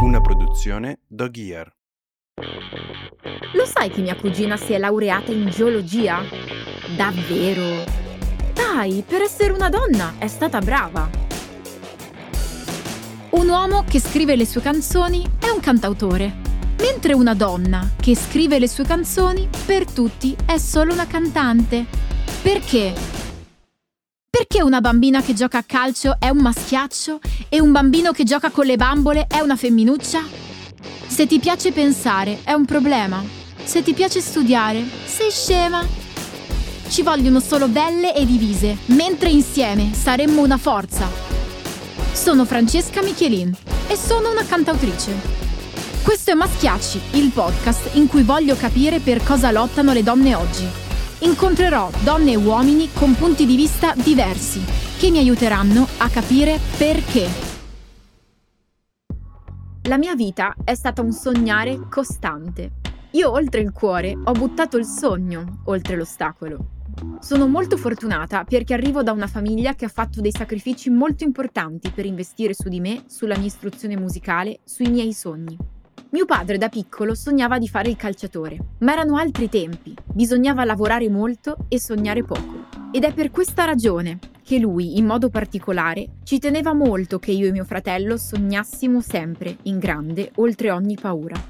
Una produzione Dog Ear. Lo sai che mia cugina si è laureata in geologia? Davvero? Dai, per essere una donna è stata brava. Un uomo che scrive le sue canzoni è un cantautore, mentre una donna che scrive le sue canzoni per tutti è solo una cantante. Perché? Perché una bambina che gioca a calcio è un maschiaccio e un bambino che gioca con le bambole è una femminuccia? Se ti piace pensare è un problema. Se ti piace studiare, sei scema. Ci vogliono solo belle e divise, mentre insieme saremmo una forza. Sono Francesca Michelin e sono una cantautrice. Questo è Maschiacci, il podcast in cui voglio capire per cosa lottano le donne oggi. Incontrerò donne e uomini con punti di vista diversi che mi aiuteranno a capire perché. La mia vita è stata un sognare costante. Io oltre il cuore ho buttato il sogno oltre l'ostacolo. Sono molto fortunata perché arrivo da una famiglia che ha fatto dei sacrifici molto importanti per investire su di me, sulla mia istruzione musicale, sui miei sogni. Mio padre da piccolo sognava di fare il calciatore, ma erano altri tempi, bisognava lavorare molto e sognare poco. Ed è per questa ragione che lui, in modo particolare, ci teneva molto che io e mio fratello sognassimo sempre in grande, oltre ogni paura.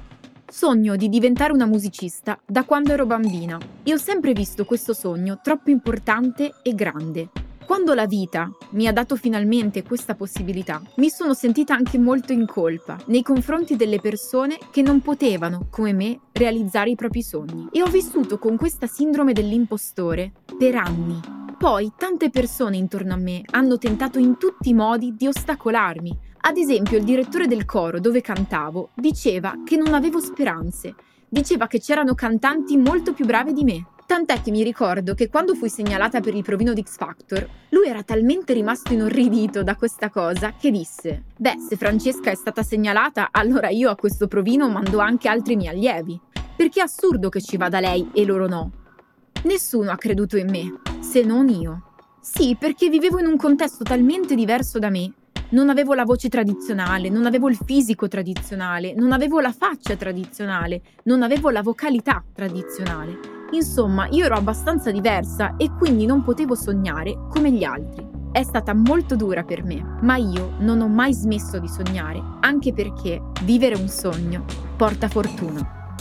Sogno di diventare una musicista da quando ero bambina e ho sempre visto questo sogno troppo importante e grande quando la vita mi ha dato finalmente questa possibilità, mi sono sentita anche molto in colpa nei confronti delle persone che non potevano, come me, realizzare i propri sogni. E ho vissuto con questa sindrome dell'impostore per anni. Poi tante persone intorno a me hanno tentato in tutti i modi di ostacolarmi. Ad esempio il direttore del coro dove cantavo diceva che non avevo speranze. Diceva che c'erano cantanti molto più brave di me. Tant'è che mi ricordo che quando fui segnalata per il provino di X Factor, lui era talmente rimasto inorridito da questa cosa che disse: Beh, se Francesca è stata segnalata, allora io a questo provino mando anche altri miei allievi. Perché è assurdo che ci vada lei e loro no. Nessuno ha creduto in me, se non io. Sì, perché vivevo in un contesto talmente diverso da me. Non avevo la voce tradizionale, non avevo il fisico tradizionale, non avevo la faccia tradizionale, non avevo la vocalità tradizionale. Insomma, io ero abbastanza diversa e quindi non potevo sognare come gli altri. È stata molto dura per me, ma io non ho mai smesso di sognare, anche perché vivere un sogno porta fortuna.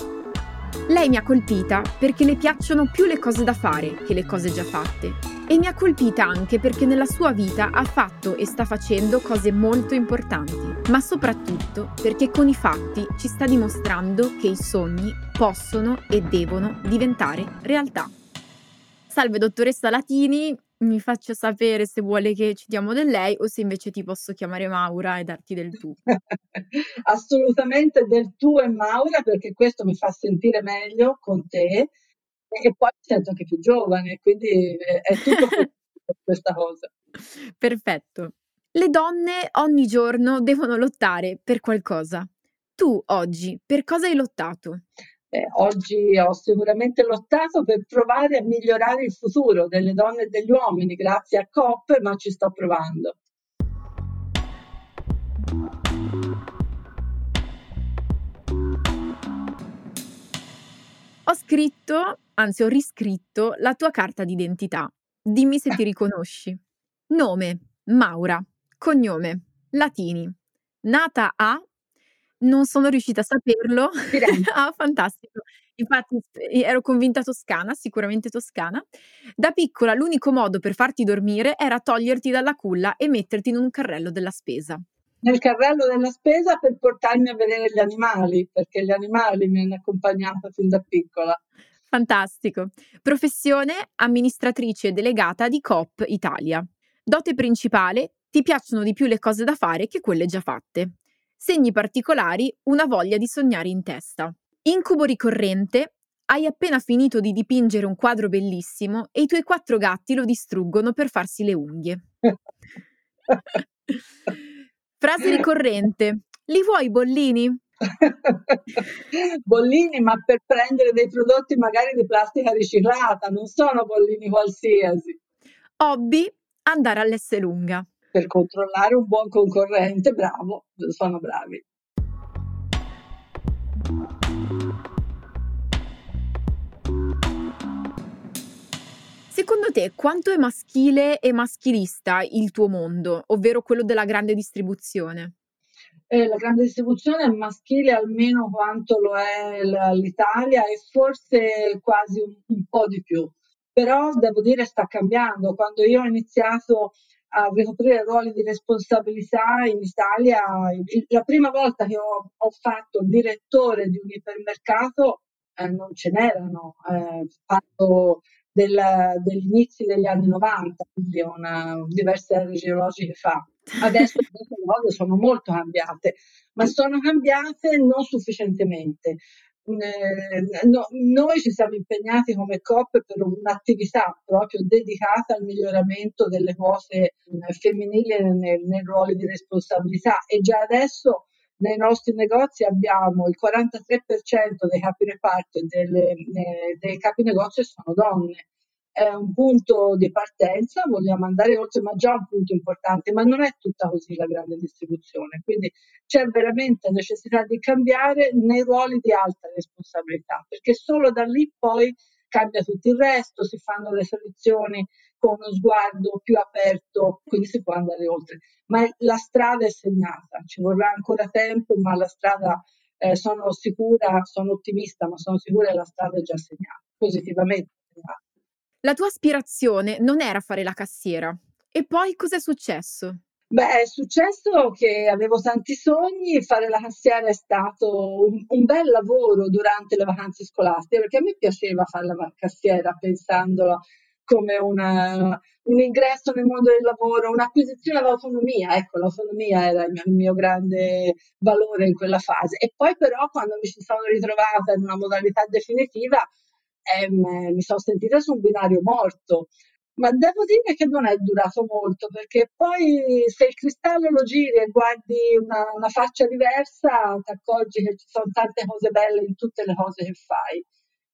Lei mi ha colpita perché le piacciono più le cose da fare che le cose già fatte. E mi ha colpita anche perché nella sua vita ha fatto e sta facendo cose molto importanti, ma soprattutto perché con i fatti ci sta dimostrando che i sogni possono e devono diventare realtà. Salve dottoressa Latini, mi faccio sapere se vuole che ci diamo del lei o se invece ti posso chiamare Maura e darti del tu. Assolutamente del tu e Maura perché questo mi fa sentire meglio con te e poi mi sento anche più giovane, quindi è tutto questa cosa. Perfetto. Le donne ogni giorno devono lottare per qualcosa. Tu oggi per cosa hai lottato? Eh, oggi ho sicuramente lottato per provare a migliorare il futuro delle donne e degli uomini grazie a COP, ma ci sto provando. Ho scritto, anzi ho riscritto la tua carta d'identità. Dimmi se ti riconosci. Nome, Maura. Cognome, Latini. Nata a non sono riuscita a saperlo. Ah, fantastico. Infatti ero convinta toscana, sicuramente toscana. Da piccola l'unico modo per farti dormire era toglierti dalla culla e metterti in un carrello della spesa. Nel carrello della spesa per portarmi a vedere gli animali, perché gli animali mi hanno accompagnata fin da piccola. Fantastico. Professione amministratrice delegata di Coop Italia. Dote principale, ti piacciono di più le cose da fare che quelle già fatte. Segni particolari, una voglia di sognare in testa. Incubo ricorrente, hai appena finito di dipingere un quadro bellissimo e i tuoi quattro gatti lo distruggono per farsi le unghie. Frase ricorrente, li vuoi bollini? bollini, ma per prendere dei prodotti magari di plastica riciclata, non sono bollini qualsiasi. Hobby, andare all'S lunga. per controllare un buon concorrente, bravo, sono bravi. Secondo te quanto è maschile e maschilista il tuo mondo, ovvero quello della grande distribuzione? Eh, la grande distribuzione è maschile almeno quanto lo è l'Italia e forse quasi un, un po' di più. Però devo dire sta cambiando. Quando io ho iniziato a ricoprire ruoli di responsabilità in Italia, la prima volta che ho, ho fatto direttore di un ipermercato eh, non ce n'erano. Eh, fatto del, degli degli anni 90, quindi una, diverse ere geologiche fa. Adesso queste cose sono molto cambiate, ma sono cambiate non sufficientemente. Eh, no, noi ci siamo impegnati come COP per un'attività proprio dedicata al miglioramento delle cose eh, femminili nei ruoli di responsabilità e già adesso nei nostri negozi abbiamo il 43% dei capi reparto e delle, eh, dei capi negozio sono donne. È un punto di partenza, vogliamo andare oltre, ma già un punto importante, ma non è tutta così la grande distribuzione. Quindi c'è veramente necessità di cambiare nei ruoli di alta responsabilità, perché solo da lì poi cambia tutto il resto, si fanno le selezioni con uno sguardo più aperto, quindi si può andare oltre. Ma la strada è segnata, ci vorrà ancora tempo, ma la strada eh, sono sicura, sono ottimista, ma sono sicura che la strada è già segnata, positivamente segnata. La tua aspirazione non era fare la cassiera. E poi cos'è successo? Beh, è successo che avevo tanti sogni, fare la cassiera è stato un, un, bel lavoro durante le vacanze scolastiche, perché a me piaceva fare la cassiera pensandola come una, un ingresso nel mondo del lavoro, un'acquisizione dell'autonomia, ecco, l'autonomia era il mio, il mio, grande valore in quella fase. E poi però quando mi sono ritrovata in una modalità definitiva, ehm, mi sono sentita su un binario morto ma devo dire che non è durato molto perché poi se il cristallo lo giri e guardi una, una faccia diversa ti accorgi che ci sono tante cose belle in tutte le cose che fai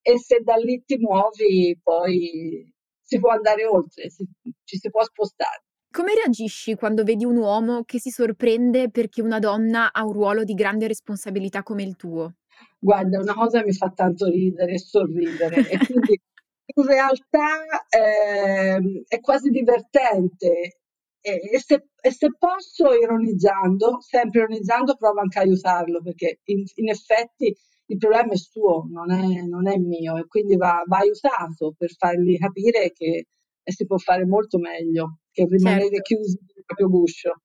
e se da lì ti muovi poi si può andare oltre, si, ci si può spostare. Come reagisci quando vedi un uomo che si sorprende perché una donna ha un ruolo di grande responsabilità come il tuo? Guarda, una cosa mi fa tanto ridere e sorridere e quindi in realtà eh, è quasi divertente e, e, se, e, se, posso ironizzando, sempre ironizzando, provo anche a aiutarlo perché in, in effetti il problema è suo, non è, non è mio e quindi va, va, aiutato per fargli capire che si può fare molto meglio che rimanere certo. chiusi nel proprio guscio.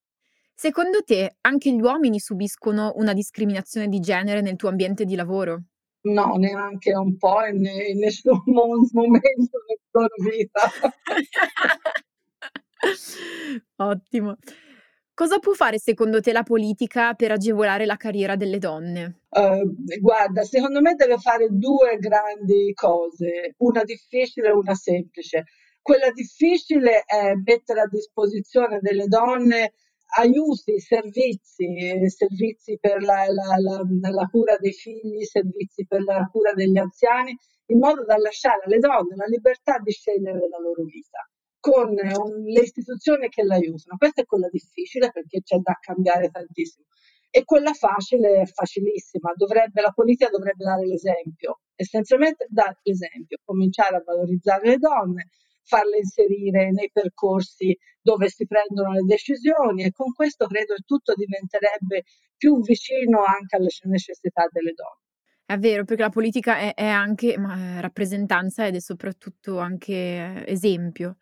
Secondo te anche gli uomini subiscono una discriminazione di genere nel tuo ambiente di lavoro? No, neanche un po' in, in nessun momento della loro vita. Ottimo. Cosa può fare secondo te la politica per agevolare la carriera delle donne? Uh, guarda, secondo me deve fare due grandi cose, una difficile e una semplice. Quella difficile è mettere a disposizione delle donne aiuti, servizi, servizi per la, la, la, la, cura dei figli, servizi per la cura degli anziani, in modo da lasciare alle donne la libertà di scegliere la loro vita con un, le istituzioni che l'aiutano. Questa è quella difficile perché c'è da cambiare tantissimo. E quella facile è facilissima, dovrebbe, la politica dovrebbe dare l'esempio, essenzialmente dare l'esempio, cominciare a valorizzare le donne, farle inserire nei percorsi dove si prendono le decisioni e con questo credo che tutto diventerebbe più vicino anche alle necessità delle donne. È vero, perché la politica è, è anche ma, rappresentanza ed è soprattutto anche eh, esempio.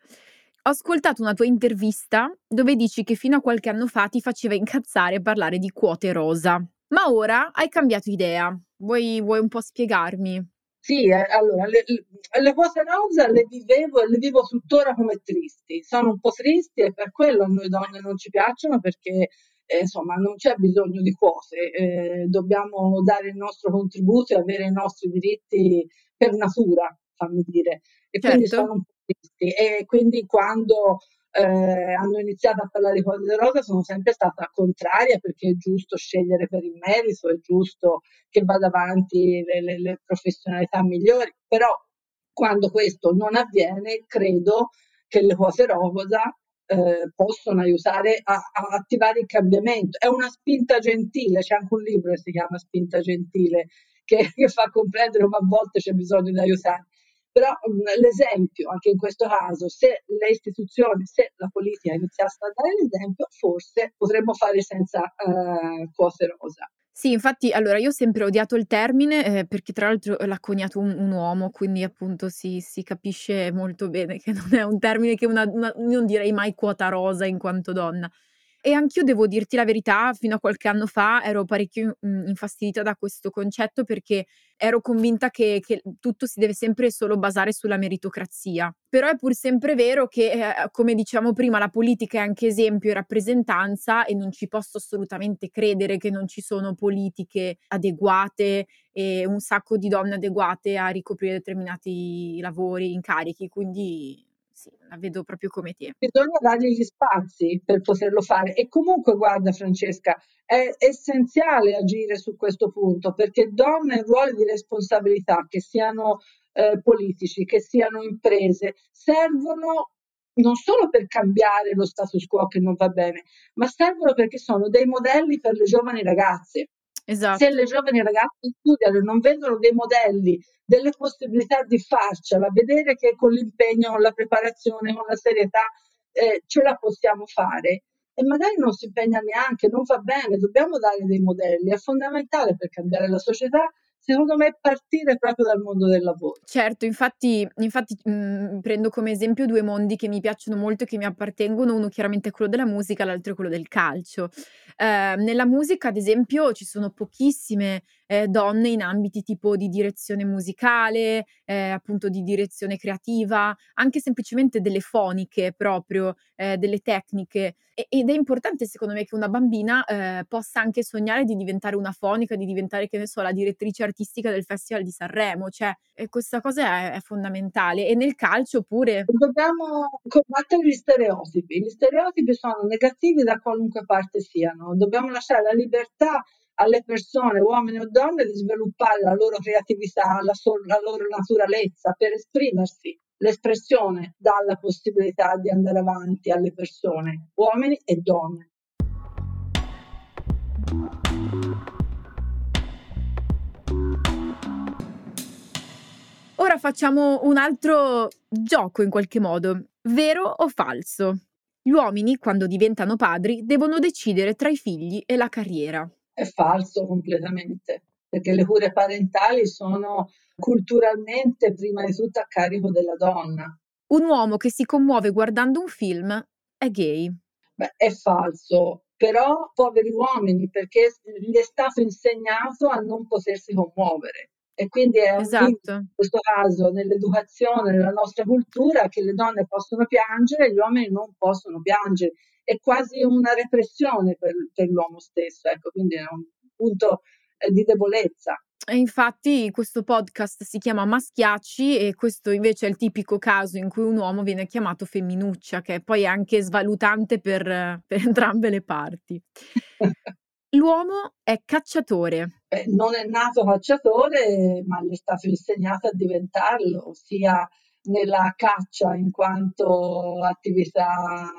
Ho ascoltato una tua intervista dove dici che fino a qualche anno fa ti faceva incazzare parlare di quote rosa, ma ora hai cambiato idea. Vuoi, vuoi un po' spiegarmi? Sì, eh, allora, le, le cose rosa le vivevo e le vivo tuttora come tristi. Sono un po' tristi e per quello a noi donne non ci piacciono perché eh, insomma non c'è bisogno di quote, eh, dobbiamo dare il nostro contributo e avere i nostri diritti per natura, fammi dire. E certo. quindi sono un po' tristi. E quindi quando eh, hanno iniziato a parlare di cose rosa sono sempre stata contraria perché è giusto scegliere per il merito, è giusto che vada avanti le, le, le professionalità migliori, però quando questo non avviene credo che le cose rosa eh, possono aiutare a, a, attivare il cambiamento. È una spinta gentile, c'è anche un libro che si chiama Spinta gentile che, che fa comprendere come a volte c'è bisogno di aiutare. Però mh, mm, l'esempio, anche in questo caso, se le istituzioni, se la politica iniziasse a dare l'esempio, forse potremmo fare senza uh, quote rosa. Sì, infatti, allora io ho sempre odiato il termine eh, perché tra l'altro l'ha coniato un, un uomo, quindi appunto si, si, capisce molto bene che non è un termine che una, una, non direi mai quota rosa in quanto donna. E anch'io devo dirti la verità, fino a qualche anno fa ero parecchio mhmm, infastidita da questo concetto perché ero convinta che, che tutto si deve sempre solo basare sulla meritocrazia. Però è pur sempre vero che, eh, come diciamo prima, la politica è anche esempio e rappresentanza e non ci posso assolutamente credere che non ci sono politiche adeguate e un sacco di donne adeguate a ricoprire determinati lavori, incarichi. Quindi sì, la vedo proprio come te. Bisogna dargli gli spazi per poterlo fare e comunque guarda Francesca, è essenziale agire su questo punto perché donne in ruoli di responsabilità, che siano eh, politici, che siano imprese, servono non solo per cambiare lo status quo che non va bene, ma servono perché sono dei modelli per le giovani ragazze. Esatto. Se le giovani ragazze studiano e non vedono dei modelli, delle possibilità di farcela, vedere che con l'impegno, con la preparazione, con la serietà eh, ce la possiamo fare e magari non si impegna neanche, non va bene, dobbiamo dare dei modelli, è fondamentale per cambiare la società secondo me partire proprio dal mondo del lavoro. Certo, infatti, infatti mh, mhmm, prendo come esempio due mondi che mi piacciono molto e che mi appartengono, uno chiaramente è quello della musica, l'altro è quello del calcio. Eh, nella musica, ad esempio, ci sono pochissime eh, donne in ambiti tipo di direzione musicale, eh, appunto di direzione creativa, anche semplicemente delle foniche proprio, eh, delle tecniche. E, ed è importante secondo me che una bambina eh, possa anche sognare di diventare una fonica, di diventare, che ne so, la direttrice artistica del Festival di Sanremo, cioè questa cosa è, è fondamentale. E nel calcio pure. Dobbiamo combattere gli stereotipi. Gli stereotipi sono negativi da qualunque parte siano. Dobbiamo lasciare la libertà alle persone, uomini o donne, di sviluppare la loro creatività, la, so- la loro naturalezza per esprimersi. L'espressione dà la possibilità di andare avanti alle persone, uomini e donne. Ora facciamo un altro gioco in qualche modo, vero o falso? Gli uomini, quando diventano padri, devono decidere tra i figli e la carriera è falso completamente, perché le cure parentali sono culturalmente prima di tutto a carico della donna. Un uomo che si commuove guardando un film è gay. Beh, è falso, però poveri uomini, perché gli è stato insegnato a non potersi commuovere. E quindi è esatto. in questo caso nell'educazione, nella nostra cultura, che le donne possono piangere e gli uomini non possono piangere è quasi una repressione per, per l'uomo stesso, ecco, quindi è un punto eh, di debolezza. E infatti questo podcast si chiama Maschiacci e questo invece è il tipico caso in cui un uomo viene chiamato femminuccia, che poi è anche svalutante per, per entrambe le parti. L'uomo è cacciatore. Beh, non è nato cacciatore, ma gli è stato insegnato a diventarlo, sia nella caccia in quanto attività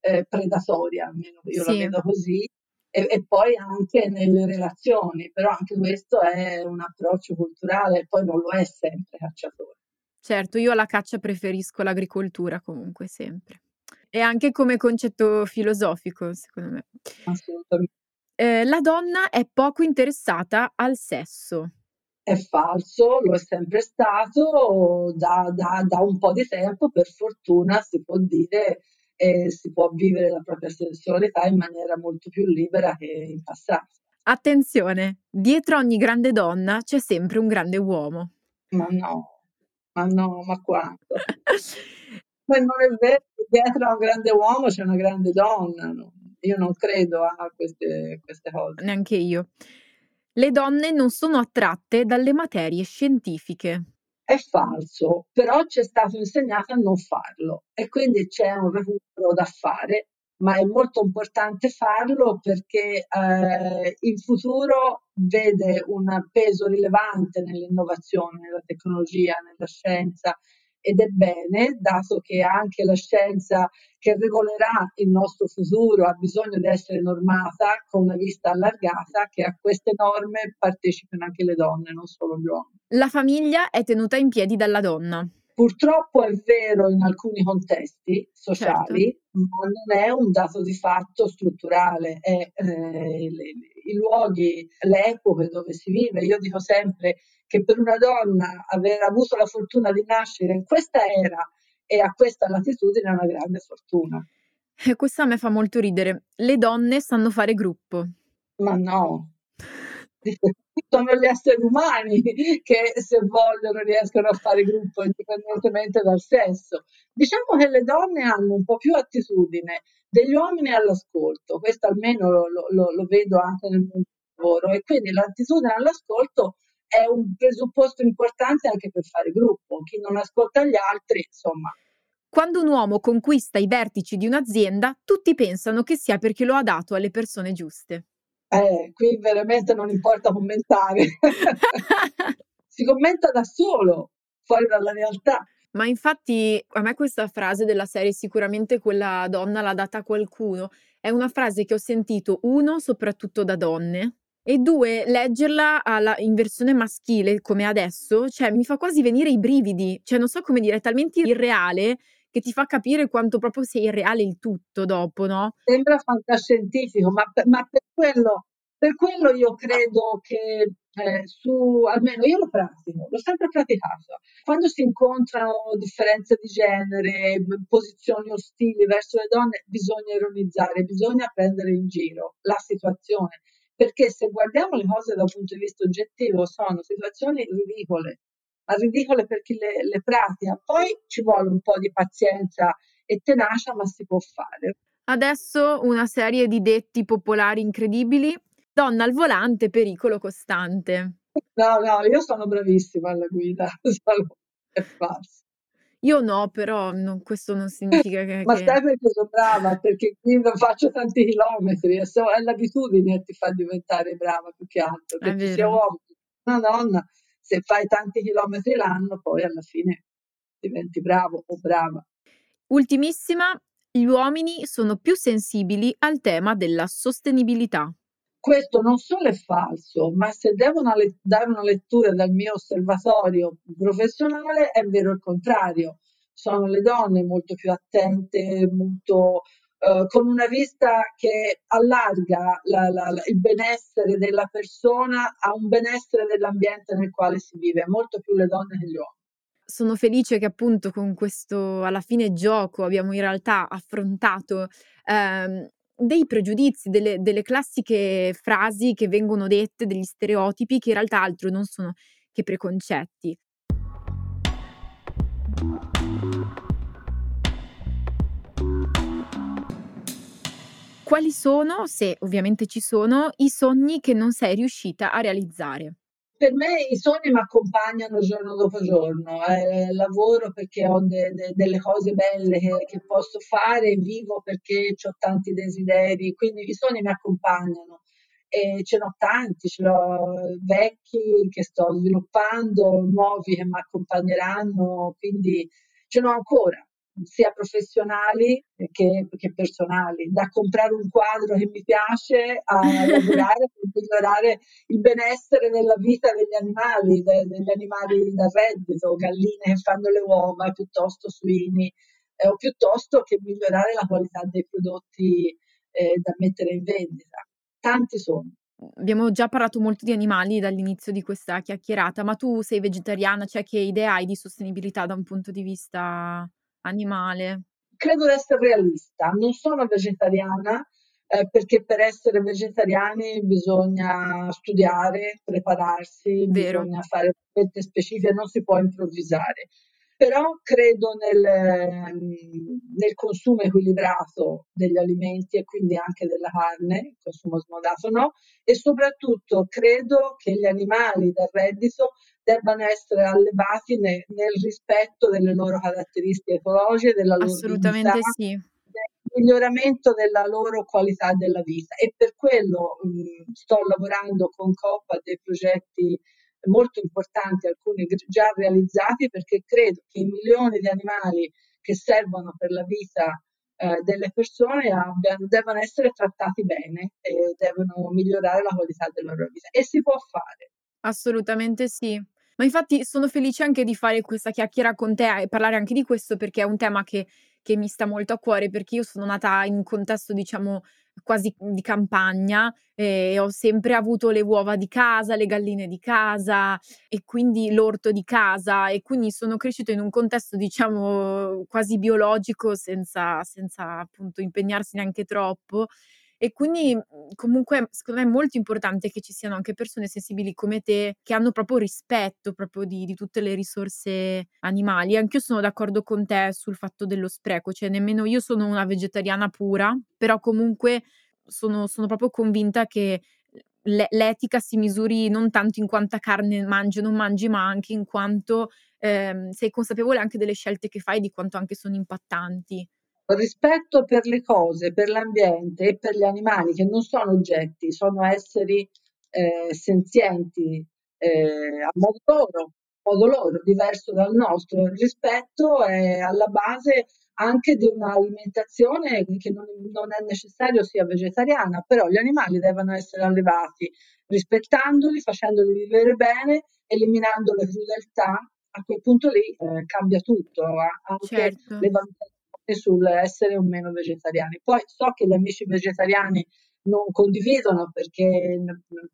eh, predatoria, almeno io sì. la vedo così, e, e, poi anche nelle relazioni, però anche questo è un approccio culturale, poi non lo è sempre cacciatore. Certo, io alla caccia preferisco l'agricoltura comunque sempre. E anche come concetto filosofico, secondo me. Assolutamente. Eh, la donna è poco interessata al sesso. È falso, lo è sempre stato da, da, da un po' di tempo, per fortuna si può dire e si può vivere la propria sessualità in maniera molto più libera che in passato. Attenzione, dietro ogni grande donna c'è sempre un grande uomo. Ma no, ma no, ma quanto? ma non è vero, dietro a un grande uomo c'è una grande donna. No? Io non credo a queste, queste cose. Neanche io. Le donne non sono attratte dalle materie scientifiche è falso, però ci è stato insegnato a non farlo. E quindi c'è un recupero da fare, ma è molto importante farlo perché eh, il futuro vede un peso rilevante nell'innovazione, nella tecnologia, nella scienza ed è bene, dato che anche la scienza che regolerà il nostro futuro ha bisogno di essere normata con una vista allargata, che a queste norme partecipino anche le donne, non solo gli uomini. La famiglia è tenuta in piedi dalla donna. Purtroppo è vero in alcuni contesti sociali, certo. ma non è un dato di fatto strutturale, è eh, i, i luoghi, le epoche dove si vive. Io dico sempre che per una donna aver avuto la fortuna di nascere in questa era e a questa latitudine è una grande fortuna. E questa a me fa molto ridere. Le donne sanno fare gruppo. Ma no, sono gli esseri umani che se vogliono riescono a fare gruppo indipendentemente dal sesso. Diciamo che le donne hanno un po' più attitudine degli uomini all'ascolto, questo almeno lo, lo, lo vedo anche nel mondo del lavoro e quindi l'attitudine all'ascolto è un presupposto importante anche per fare gruppo. Chi non ascolta gli altri, insomma. Quando un uomo conquista i vertici di un'azienda, tutti pensano che sia perché lo ha dato alle persone giuste. Eh, qui veramente non importa commentare. si commenta da solo, fuori dalla realtà. Ma infatti a me questa frase della serie sicuramente quella donna l'ha data a qualcuno. È una frase che ho sentito, uno, soprattutto da donne, e due, leggerla alla, in versione maschile come adesso, cioè mi fa quasi venire i brividi, cioè non so come dire, è talmente irreale che ti fa capire quanto proprio sia irreale il tutto dopo, no? Sembra fantascientifico, ma, ma per, quello, per quello io credo che eh, su, almeno io lo pratico, l'ho sempre praticato. Quando si incontrano differenze di genere, posizioni ostili verso le donne, bisogna ironizzare, bisogna prendere in giro la situazione perché se guardiamo le cose da un punto di vista oggettivo sono situazioni ridicole, ma ridicole per chi le, le pratica. Poi ci vuole un po' di pazienza e tenacia, ma si può fare. Adesso una serie di detti popolari incredibili. Donna al volante, pericolo costante. No, no, io sono bravissima alla guida, è falso. Io no, però non, questo non significa che... Ma sai perché sono brava? Perché qui non faccio tanti chilometri, è, l'abitudine che ti fa diventare brava più che altro. Perché sia uomo, una donna, se fai tanti chilometri l'anno, poi alla fine diventi bravo o brava. Ultimissima, gli uomini sono più sensibili al tema della sostenibilità. Questo non solo è falso, ma se devo una le- dare una lettura dal mio osservatorio professionale, è vero il contrario. Sono le donne molto più attente, molto, eh, con una vista che allarga la, la, la, il benessere della persona a un benessere dell'ambiente nel quale si vive, molto più le donne che gli uomini sono felice che appunto con questo alla fine gioco abbiamo in realtà affrontato ehm, dei pregiudizi, delle, delle classiche frasi che vengono dette, degli stereotipi che in realtà altro non sono che preconcetti. Quali sono, se ovviamente ci sono, i sogni che non sei riuscita a realizzare? Per me i sogni mi accompagnano giorno dopo giorno, eh, lavoro perché ho de, de, delle cose belle che, che, posso fare, vivo perché ho tanti desideri, quindi i sogni mi accompagnano. E ce n'ho tanti, ce l'ho vecchi che sto sviluppando, nuovi che mi accompagneranno, quindi ce n'ho ancora sia professionali che, che, personali, da comprare un quadro che mi piace a lavorare per migliorare il benessere nella vita degli animali, de, degli animali da reddito, galline che fanno le uova piuttosto suini, eh, o piuttosto che migliorare la qualità dei prodotti eh, da mettere in vendita. Tanti sono. Abbiamo già parlato molto di animali dall'inizio di questa chiacchierata, ma tu sei vegetariana, cioè che idea hai di sostenibilità da un punto di vista animale? Credo di essere realista, non sono vegetariana eh, perché per essere vegetariani bisogna studiare, prepararsi, Vero. bisogna fare scelte specifiche, non si può improvvisare però credo nel, nel, consumo equilibrato degli alimenti e quindi anche della carne, il consumo smodato no, e soprattutto credo che gli animali da reddito debbano essere allevati ne, nel rispetto delle loro caratteristiche ecologiche, della loro Assolutamente vita, sì. del miglioramento della loro qualità della vita e per quello mh, sto lavorando con COP a dei progetti molto importanti, alcuni già realizzati, perché credo che i milioni di animali che servono per la vita eh, delle persone abbiano, devono essere trattati bene e devono migliorare la qualità della loro vita. E si può fare. Assolutamente sì. Ma infatti sono felice anche di fare questa chiacchiera con te e parlare anche di questo perché è un tema che, che mi sta molto a cuore perché io sono nata in un contesto, diciamo, quasi di campagna e ho sempre avuto le uova di casa, le galline di casa e quindi l'orto di casa e quindi sono cresciuta in un contesto diciamo quasi biologico senza, senza appunto impegnarsi neanche troppo e quindi mhmm, comunque secondo me è molto importante che ci siano anche persone sensibili come te che hanno proprio rispetto proprio di, di tutte le risorse animali. Anch'io sono d'accordo con te sul fatto dello spreco, cioè nemmeno io sono una vegetariana pura, però comunque sono, sono proprio convinta che l'etica si misuri non tanto in quanta carne mangi o non mangi, ma anche in quanto ehm, sei consapevole anche delle scelte che fai, di quanto anche sono impattanti rispetto per le cose, per l'ambiente e per gli animali che non sono oggetti, sono esseri eh, senzienti eh, a modo loro, modo loro, diverso dal nostro. Il rispetto è alla base anche di un'alimentazione che non, non è necessario sia vegetariana, però gli animali devono essere allevati rispettandoli, facendoli vivere bene, eliminando le crudeltà. A quel punto lì eh, cambia tutto, anche certo. le valutazioni sul essere o meno vegetariani. Poi so che gli amici vegetariani non condividono perché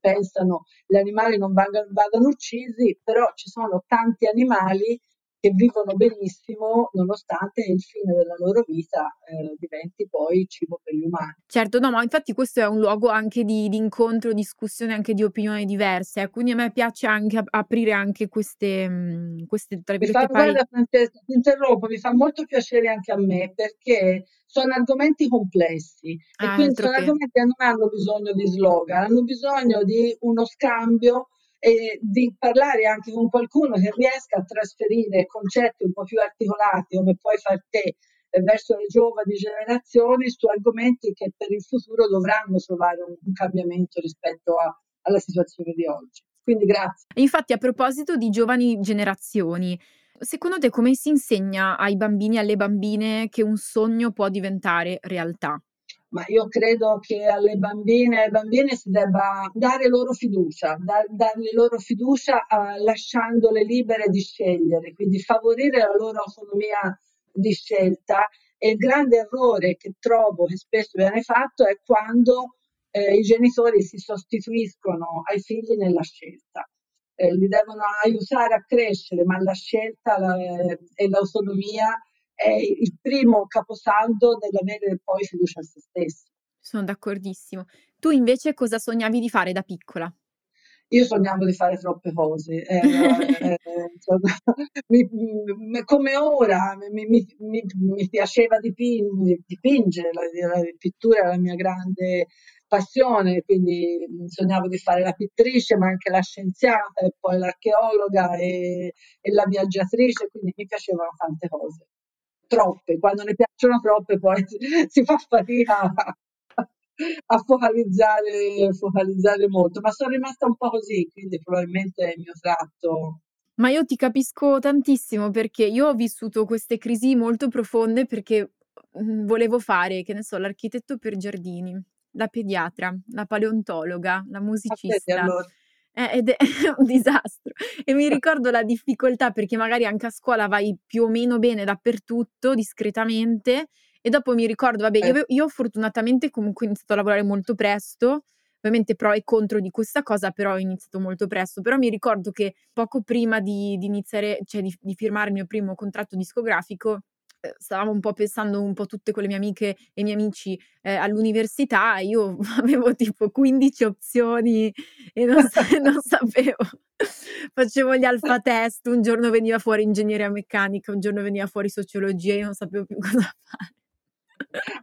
pensano che gli animali non vadano uccisi, però ci sono tanti animali che vivono benissimo nonostante il fine della loro vita eh, diventi poi cibo per gli umani. Certo, no, ma infatti questo è un luogo anche di, di incontro, discussione anche di opinioni diverse, eh, quindi a me piace anche ap- aprire anche queste, mh, mm, queste tra virgolette, guarda, Francesca, ti interrompo, mi fa molto piacere anche a me perché sono argomenti complessi e ah, quindi sono che... argomenti che non hanno bisogno di slogan, hanno bisogno di uno scambio e di parlare anche con qualcuno che riesca a trasferire concetti un po' più articolati come puoi fare te eh, verso le giovani generazioni su argomenti che per il futuro dovranno trovare un, un cambiamento rispetto a, alla situazione di oggi. Quindi grazie. Infatti a proposito di giovani generazioni, secondo te come si insegna ai bambini e alle bambine che un sogno può diventare realtà? Ma io credo che alle bambine e ai bambini si debba dare loro fiducia, dar, dargli loro fiducia uh, lasciandole libere di scegliere, quindi favorire la loro autonomia di scelta. E il grande errore che trovo che spesso viene fatto è quando eh, i genitori si sostituiscono ai figli nella scelta. Eh, li devono aiutare a crescere, ma la scelta la, e l'autonomia è il primo caposaldo dell'avere poi fiducia in se stessi. Sono d'accordissimo. Tu invece cosa sognavi di fare da piccola? Io sognavo di fare troppe cose, eh, eh, mi, come ora mi, mi, mi piaceva dipingere, dipingere la, la, pittura è la mia grande passione, quindi sognavo di fare la pittrice, ma anche la scienziata e poi l'archeologa e, e la viaggiatrice, quindi mi piacevano tante cose troppe, quando ne piacciono troppe poi si fa fatica a, a focalizzare, focalizzare molto, ma sono rimasta un po' così, quindi probabilmente è il mio tratto. Ma io ti capisco tantissimo perché io ho vissuto queste crisi molto profonde perché mhmm, volevo fare, che ne so, l'architetto per giardini, la pediatra, la paleontologa, la musicista. Allora. Eh, ed è un disastro. E mi ricordo la difficoltà perché magari anche a scuola vai più o meno bene dappertutto, discretamente, e dopo mi ricordo, vabbè, io, Eh. io fortunatamente comunque ho iniziato a lavorare molto presto, ovviamente pro e contro di questa cosa, però ho iniziato molto presto. Però mi ricordo che poco prima di, di iniziare, cioè di, di firmare il mio primo contratto discografico, stavamo un po' pensando un po' tutte con le mie amiche e i miei amici eh, all'università, io avevo tipo 15 opzioni e non, sa- non sapevo. Facevo gli alfa test, un giorno veniva fuori ingegneria meccanica, un giorno veniva fuori sociologia, io non sapevo più cosa fare.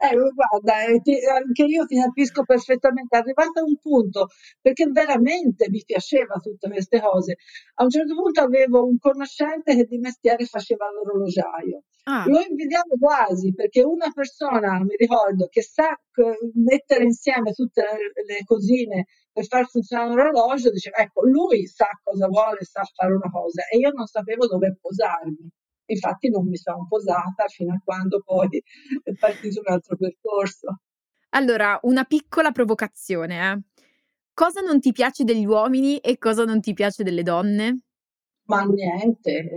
Eh, guarda, eh, ti, anche io ti capisco perfettamente, è arrivata a un punto perché veramente mi piaceva tutte queste cose. A un certo punto avevo un conoscente che di mestiere faceva l'orologiaio. Ah, Lo invidiavo quasi perché una persona, mi ricordo, che sa mettere insieme tutte le, le cosine per far funzionare un orologio, diceva, ecco, lui sa cosa vuole, sa fare una cosa e io non sapevo dove posarmi. Infatti non mi sono posata fino a quando poi è partito un altro percorso. allora, una piccola provocazione, eh. Cosa non ti piace degli uomini e cosa non ti piace delle donne? Ma niente,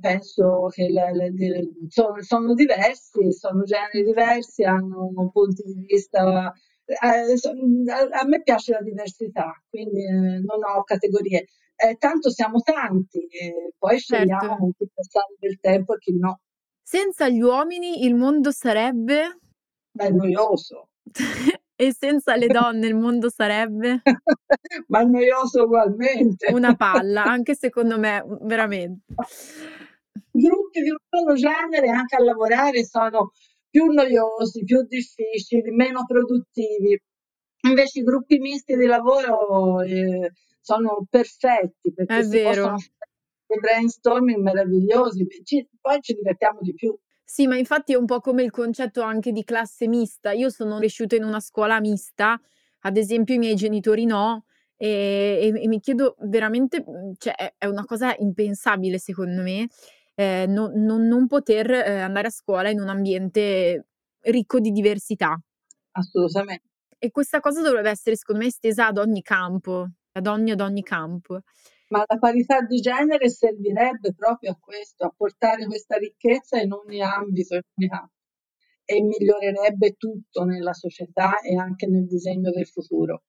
penso che le- le- le- sono, sono diversi, sono generi diversi, hanno punti di vista. eh, a, a me piace la diversità, quindi eh, non ho categorie. Eh, tanto siamo tanti, e poi Certo. scegliamo con chi passare del tempo e chi no. Senza gli uomini il mondo sarebbe? Beh, noioso, E senza le donne il mondo sarebbe? ma noioso ugualmente. Una palla, anche secondo me, veramente. Gruppi di un solo genere anche a lavorare sono più noiosi, più difficili, meno produttivi. Invece i gruppi misti di lavoro eh, sono perfetti perché È si possono vero. fare dei brainstorming meravigliosi, ci- poi ci divertiamo di più. Sì, ma infatti è un po' come il concetto anche di classe mista. Io sono cresciuta in una scuola mista, ad esempio i miei genitori no, e e e mi chiedo veramente mhmm, cioè è è una cosa impensabile secondo me, ehm, no non non poter, ehm, andare a scuola in un ambiente ricco di diversità. Assolutamente. E questa cosa dovrebbe essere secondo me estesa ad ogni campo, ad ogni ad ogni campo. Ma la parità di genere servirebbe proprio a questo, a portare questa ricchezza in ogni ambito, in ogni campo, e migliorerebbe tutto nella società e anche nel disegno del futuro.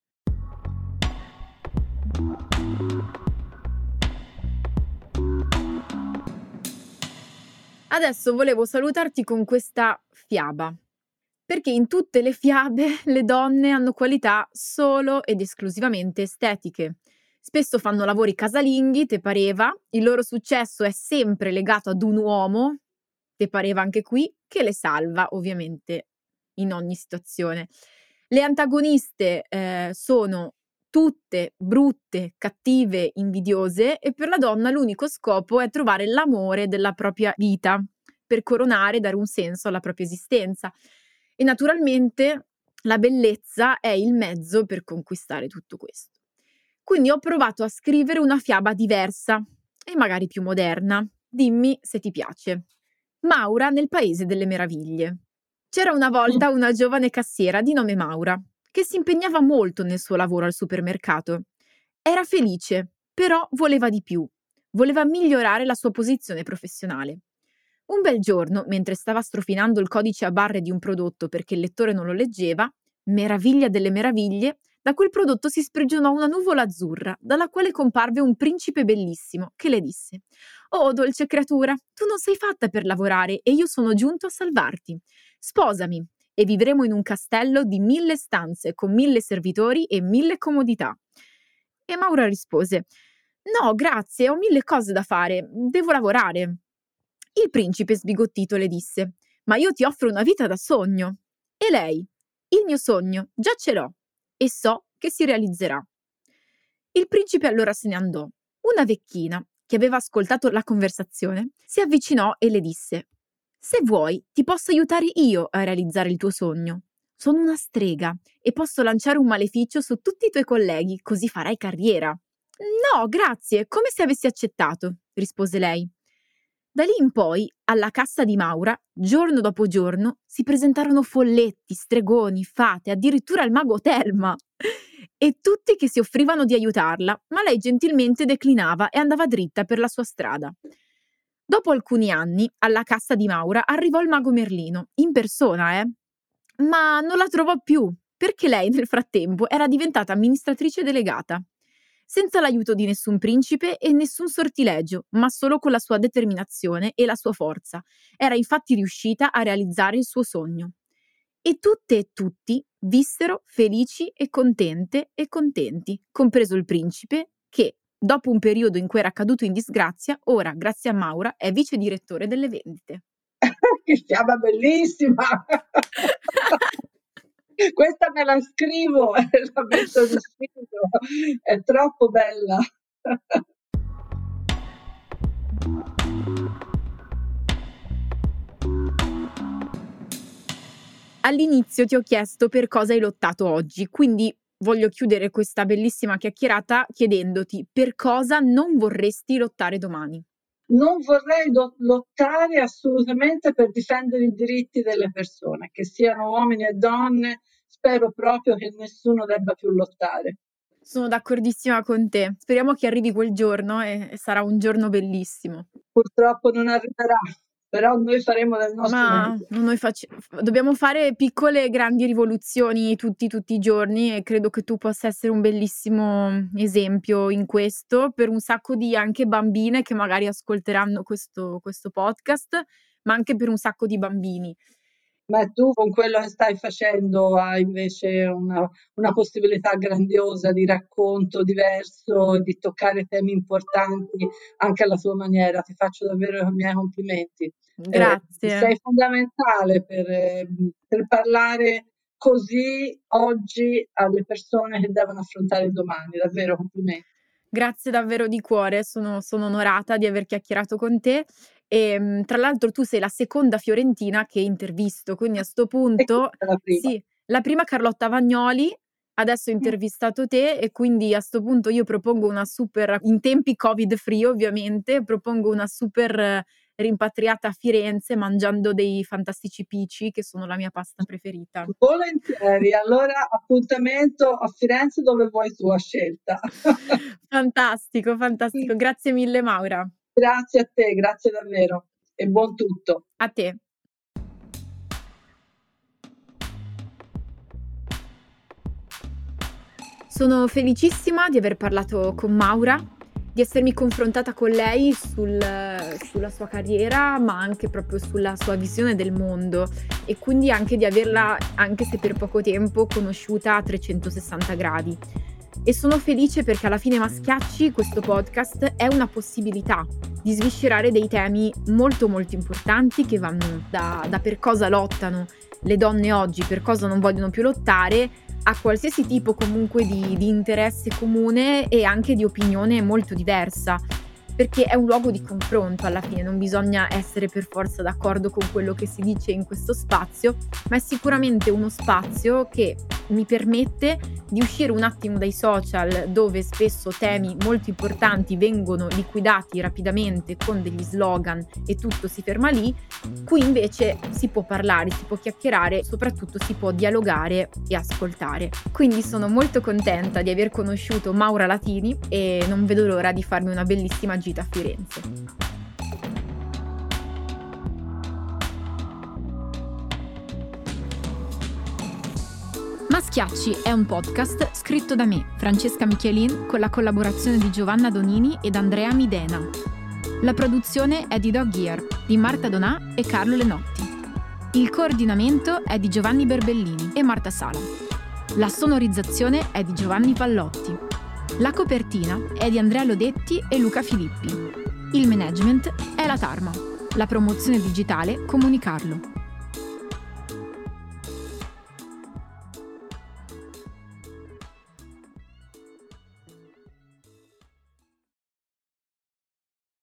Adesso volevo salutarti con questa fiaba, perché in tutte le fiabe le donne hanno qualità solo ed esclusivamente estetiche. Spesso fanno lavori casalinghi, te pareva, il loro successo è sempre legato ad un uomo, te pareva anche qui, che le salva ovviamente in ogni situazione. Le antagoniste eh, sono tutte brutte, cattive, invidiose e per la donna l'unico scopo è trovare l'amore della propria vita per coronare e dare un senso alla propria esistenza. E naturalmente la bellezza è il mezzo per conquistare tutto questo. Quindi ho provato a scrivere una fiaba diversa e magari più moderna. Dimmi se ti piace. Maura nel Paese delle Meraviglie. C'era una volta una giovane cassiera di nome Maura che si impegnava molto nel suo lavoro al supermercato. Era felice, però voleva di più. Voleva migliorare la sua posizione professionale. Un bel giorno, mentre stava strofinando il codice a barre di un prodotto perché il lettore non lo leggeva, meraviglia delle meraviglie, da quel prodotto si sprigionò una nuvola azzurra, dalla quale comparve un principe bellissimo, che le disse: Oh, dolce creatura, tu non sei fatta per lavorare e io sono giunto a salvarti. Sposami e vivremo in un castello di mille stanze, con mille servitori e mille comodità. E Maura rispose: No, grazie, ho mille cose da fare, devo lavorare. Il principe sbigottito le disse: Ma io ti offro una vita da sogno. E lei: Il mio sogno, già ce l'ho e so che si realizzerà. Il principe allora se ne andò. Una vecchina, che aveva ascoltato la conversazione, si avvicinò e le disse: Se vuoi, ti posso aiutare io a realizzare il tuo sogno. Sono una strega e posso lanciare un maleficio su tutti i tuoi colleghi, così farai carriera. No, grazie, come se avessi accettato, rispose lei. Da lì in poi, alla cassa di Maura, giorno dopo giorno, si presentarono folletti, stregoni, fate, addirittura il mago Telma. E tutti che si offrivano di aiutarla, ma lei gentilmente declinava e andava dritta per la sua strada. Dopo alcuni anni, alla cassa di Maura arrivò il mago Merlino, in persona, eh. Ma non la trovò più, perché lei nel frattempo era diventata amministratrice delegata senza l'aiuto di nessun principe e nessun sortilegio, ma solo con la sua determinazione e la sua forza. Era infatti riuscita a realizzare il suo sogno. E tutte e tutti vissero felici e contente e contenti, compreso il principe, che, dopo un periodo in cui era caduto in disgrazia, ora, grazie a Maura, è vice direttore delle vendite. che fiamma bellissima! Questa me la scrivo e la metto di sito, è troppo bella. All'inizio ti ho chiesto per cosa hai lottato oggi, quindi voglio chiudere questa bellissima chiacchierata chiedendoti per cosa non vorresti lottare domani. Non vorrei do- lottare assolutamente per difendere i diritti delle persone, che siano uomini e donne, spero proprio che nessuno debba più lottare. Sono d'accordissima con te. Speriamo che arrivi quel giorno e, e sarà un giorno bellissimo. Purtroppo non arriverà, però noi faremo del nostro Ma noi face- dobbiamo fare piccole e grandi rivoluzioni tutti, tutti i giorni e credo che tu possa essere un bellissimo esempio in questo per un sacco di anche bambine che magari ascolteranno questo, questo podcast, ma anche per un sacco di bambini. Ma tu con quello che stai facendo hai invece una, una possibilità grandiosa di racconto diverso, di toccare temi importanti anche alla tua maniera. Ti faccio davvero i miei complimenti. Eh, Grazie. Eh, sei fondamentale per, per parlare così oggi alle persone che devono affrontare il domani. Davvero complimenti. Grazie davvero di cuore, sono, sono onorata di aver chiacchierato con te e ehm, tra l'altro tu sei la seconda fiorentina che intervisto, quindi a sto punto la sì, la prima Carlotta Vagnoli, adesso ho intervistato te e quindi a sto punto io propongo una super in tempi Covid free ovviamente, propongo una super rimpatriata a Firenze mangiando dei fantastici pici che sono la mia pasta preferita. Volentieri, allora appuntamento a Firenze dove vuoi tu a scelta. fantastico, fantastico. Grazie mille Maura. Grazie a te, grazie davvero e buon tutto. A te. Sono felicissima di aver parlato con Maura di essermi confrontata con lei sul, sulla sua carriera, ma anche proprio sulla sua visione del mondo e quindi anche di averla, anche se per poco tempo, conosciuta a 360 gradi. E sono felice perché alla fine Maschiacci, questo podcast, è una possibilità di sviscerare dei temi molto molto importanti che vanno da, da per cosa lottano le donne oggi, per cosa non vogliono più lottare, a qualsiasi tipo comunque di, di interesse comune e anche di opinione molto diversa perché è un luogo di confronto alla fine, non bisogna essere per forza d'accordo con quello che si dice in questo spazio, ma è sicuramente uno spazio che mi permette di uscire un attimo dai social dove spesso temi molto importanti vengono liquidati rapidamente con degli slogan e tutto si ferma lì, qui invece si può parlare, si può chiacchierare, soprattutto si può dialogare e ascoltare. Quindi sono molto contenta di aver conosciuto Maura Latini e non vedo l'ora di farmi una bellissima gita gita a Firenze. Maschiacci è un podcast scritto da me, Francesca Michelin, con la collaborazione di Giovanna Donini ed Andrea Midena. La produzione è di Dog Gear, di Marta Donà e Carlo Lenotti. Il coordinamento è di Giovanni Berbellini e Marta Sala. La sonorizzazione è di Giovanni Pallotti. La copertina è di Andrea Lodetti e Luca Filippi. Il management è la Tarma. La promozione digitale Comunicarlo.